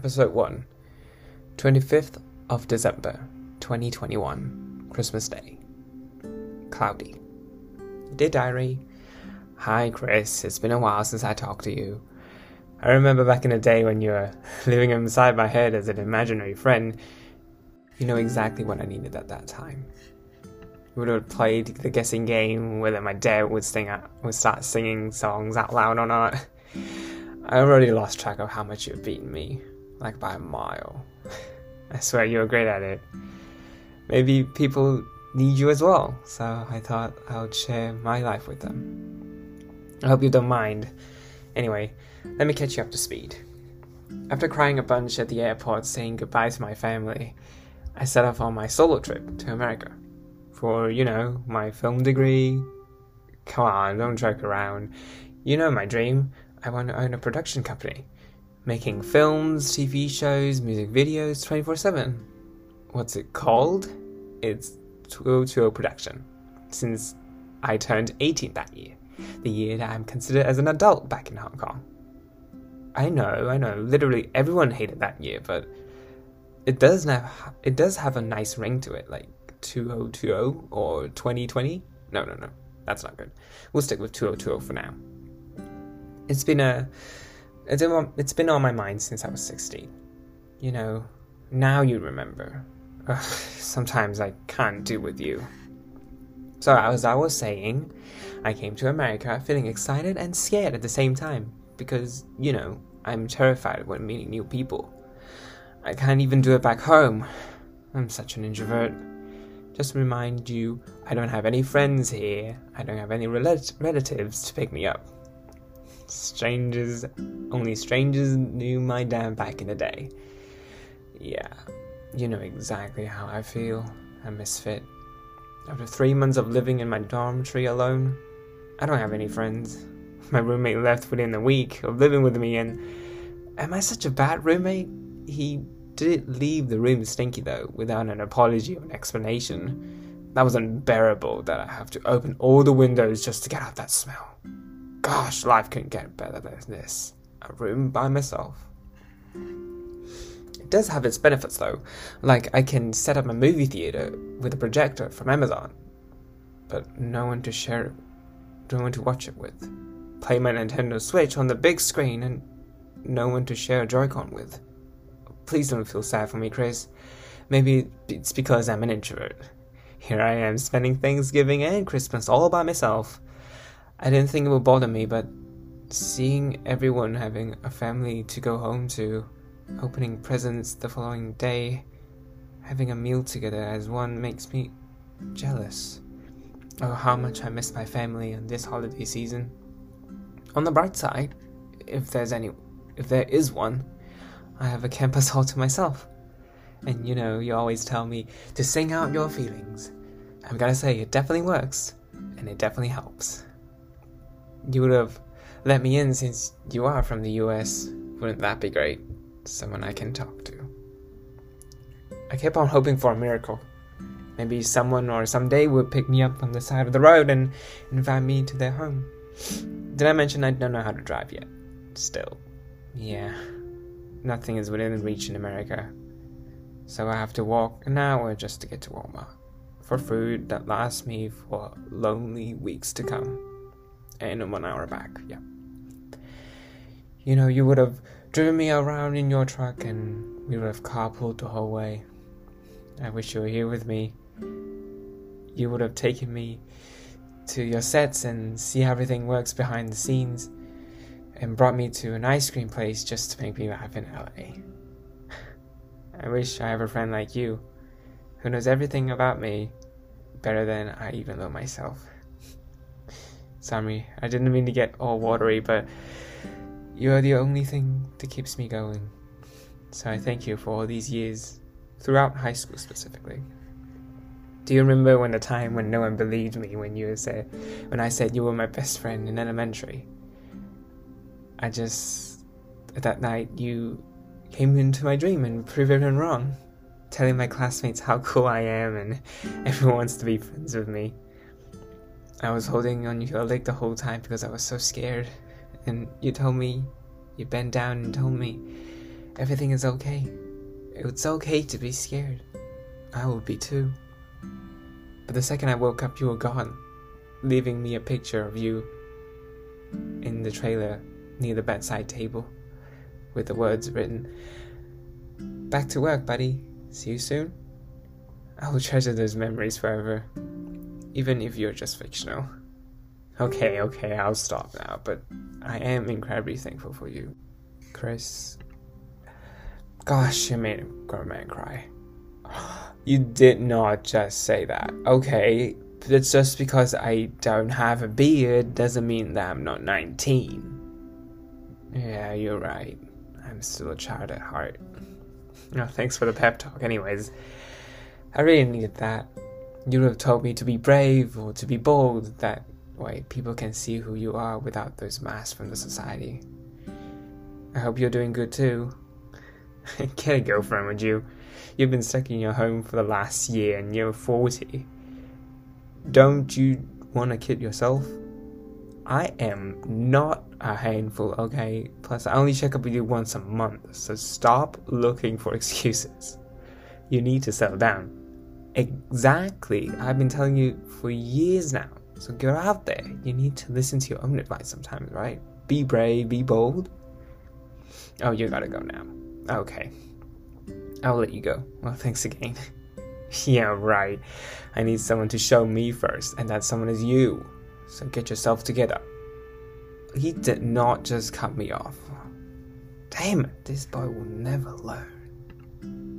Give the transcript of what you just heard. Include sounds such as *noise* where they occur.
Episode 1 25th of December 2021, Christmas Day. Cloudy. Dear Diary, Hi Chris, it's been a while since I talked to you. I remember back in the day when you were *laughs* living inside my head as an imaginary friend. You know exactly what I needed at that time. We would have played the guessing game whether my dad would sing would start singing songs out loud or not. *laughs* I already lost track of how much you've beaten me, like by a mile. *laughs* I swear you were great at it. Maybe people need you as well, so I thought I would share my life with them. I hope you don't mind. Anyway, let me catch you up to speed. After crying a bunch at the airport saying goodbye to my family, I set off on my solo trip to America. For, you know, my film degree. Come on, don't joke around. You know my dream. I want to own a production company. Making films, TV shows, music videos 24 7. What's it called? It's 2020 Production. Since I turned 18 that year, the year that I'm considered as an adult back in Hong Kong. I know, I know, literally everyone hated that year, but it does have it does have a nice ring to it, like 2020 or 2020. No, no, no, that's not good. We'll stick with 2020 for now. It's been a it's been, it's been on my mind since I was 16. You know, now you remember. Ugh, sometimes I can't do with you. So as I was saying, I came to America feeling excited and scared at the same time because, you know, I'm terrified when meeting new people. I can't even do it back home. I'm such an introvert. Just to remind you, I don't have any friends here. I don't have any rel- relatives to pick me up. Strangers, only strangers knew my dad back in the day. Yeah, you know exactly how I feel. A misfit. After three months of living in my dormitory alone, I don't have any friends. My roommate left within a week of living with me, and am I such a bad roommate? He did leave the room stinky though, without an apology or an explanation. That was unbearable that I have to open all the windows just to get out that smell. Gosh, life couldn't get better than this. A room by myself. It does have its benefits though, like I can set up a movie theater with a projector from Amazon, but no one to share it, no one to watch it with. Play my Nintendo Switch on the big screen and no one to share a Joy-Con with. Please don't feel sad for me, Chris. Maybe it's because I'm an introvert. Here I am spending Thanksgiving and Christmas all by myself. I didn't think it would bother me, but seeing everyone having a family to go home to, opening presents the following day, having a meal together as one makes me jealous. Oh, how much I miss my family in this holiday season. On the bright side, if there's any, if there is one, I have a campus hall to myself. And you know, you always tell me to sing out your feelings. I'm gonna say it definitely works, and it definitely helps you would have let me in since you are from the US. Wouldn't that be great? Someone I can talk to. I kept on hoping for a miracle. Maybe someone or someday would pick me up on the side of the road and invite me to their home. Did I mention I don't know how to drive yet? Still. Yeah. Nothing is within reach in America. So I have to walk an hour just to get to Walmart. For food that lasts me for lonely weeks to come and one hour back. Yeah. You know, you would have driven me around in your truck and we would have carpooled the whole way. I wish you were here with me. You would have taken me to your sets and see how everything works behind the scenes and brought me to an ice cream place just to make me laugh in LA. *laughs* I wish I have a friend like you who knows everything about me better than I even know myself. Sammy. I didn't mean to get all watery, but you are the only thing that keeps me going. So I thank you for all these years, throughout high school specifically. Do you remember when the time when no one believed me when you said when I said you were my best friend in elementary? I just that night you came into my dream and proved everyone wrong, telling my classmates how cool I am and *laughs* everyone wants to be friends with me. I was holding on your leg the whole time because I was so scared. And you told me, you bent down and told me Everything is okay. It's okay to be scared. I would be too. But the second I woke up, you were gone, leaving me a picture of you in the trailer near the bedside table with the words written Back to work, buddy. See you soon. I will treasure those memories forever, even if you're just fictional. Okay, okay, I'll stop now, but I am incredibly thankful for you. Chris. Gosh, you made a grown man cry. *sighs* You did not just say that. Okay, it's just because I don't have a beard doesn't mean that I'm not 19. Yeah, you're right. I'm still a child at heart. *laughs* Oh, thanks for the pep talk, anyways. I really needed that. You would have told me to be brave or to be bold. That way, people can see who you are without those masks from the society. I hope you're doing good too. *laughs* Get a girlfriend, would you? You've been stuck in your home for the last year and you're 40. Don't you want a kid yourself? I am not a handful, okay? Plus, I only check up with you once a month, so stop looking for *laughs* excuses. You need to settle down. Exactly. I've been telling you for years now. So get out there. You need to listen to your own advice sometimes, right? Be brave, be bold. Oh, you gotta go now. Okay. I'll let you go. Well, thanks again. *laughs* yeah, right. I need someone to show me first, and that someone is you. So get yourself together. He did not just cut me off. Damn it, this boy will never learn.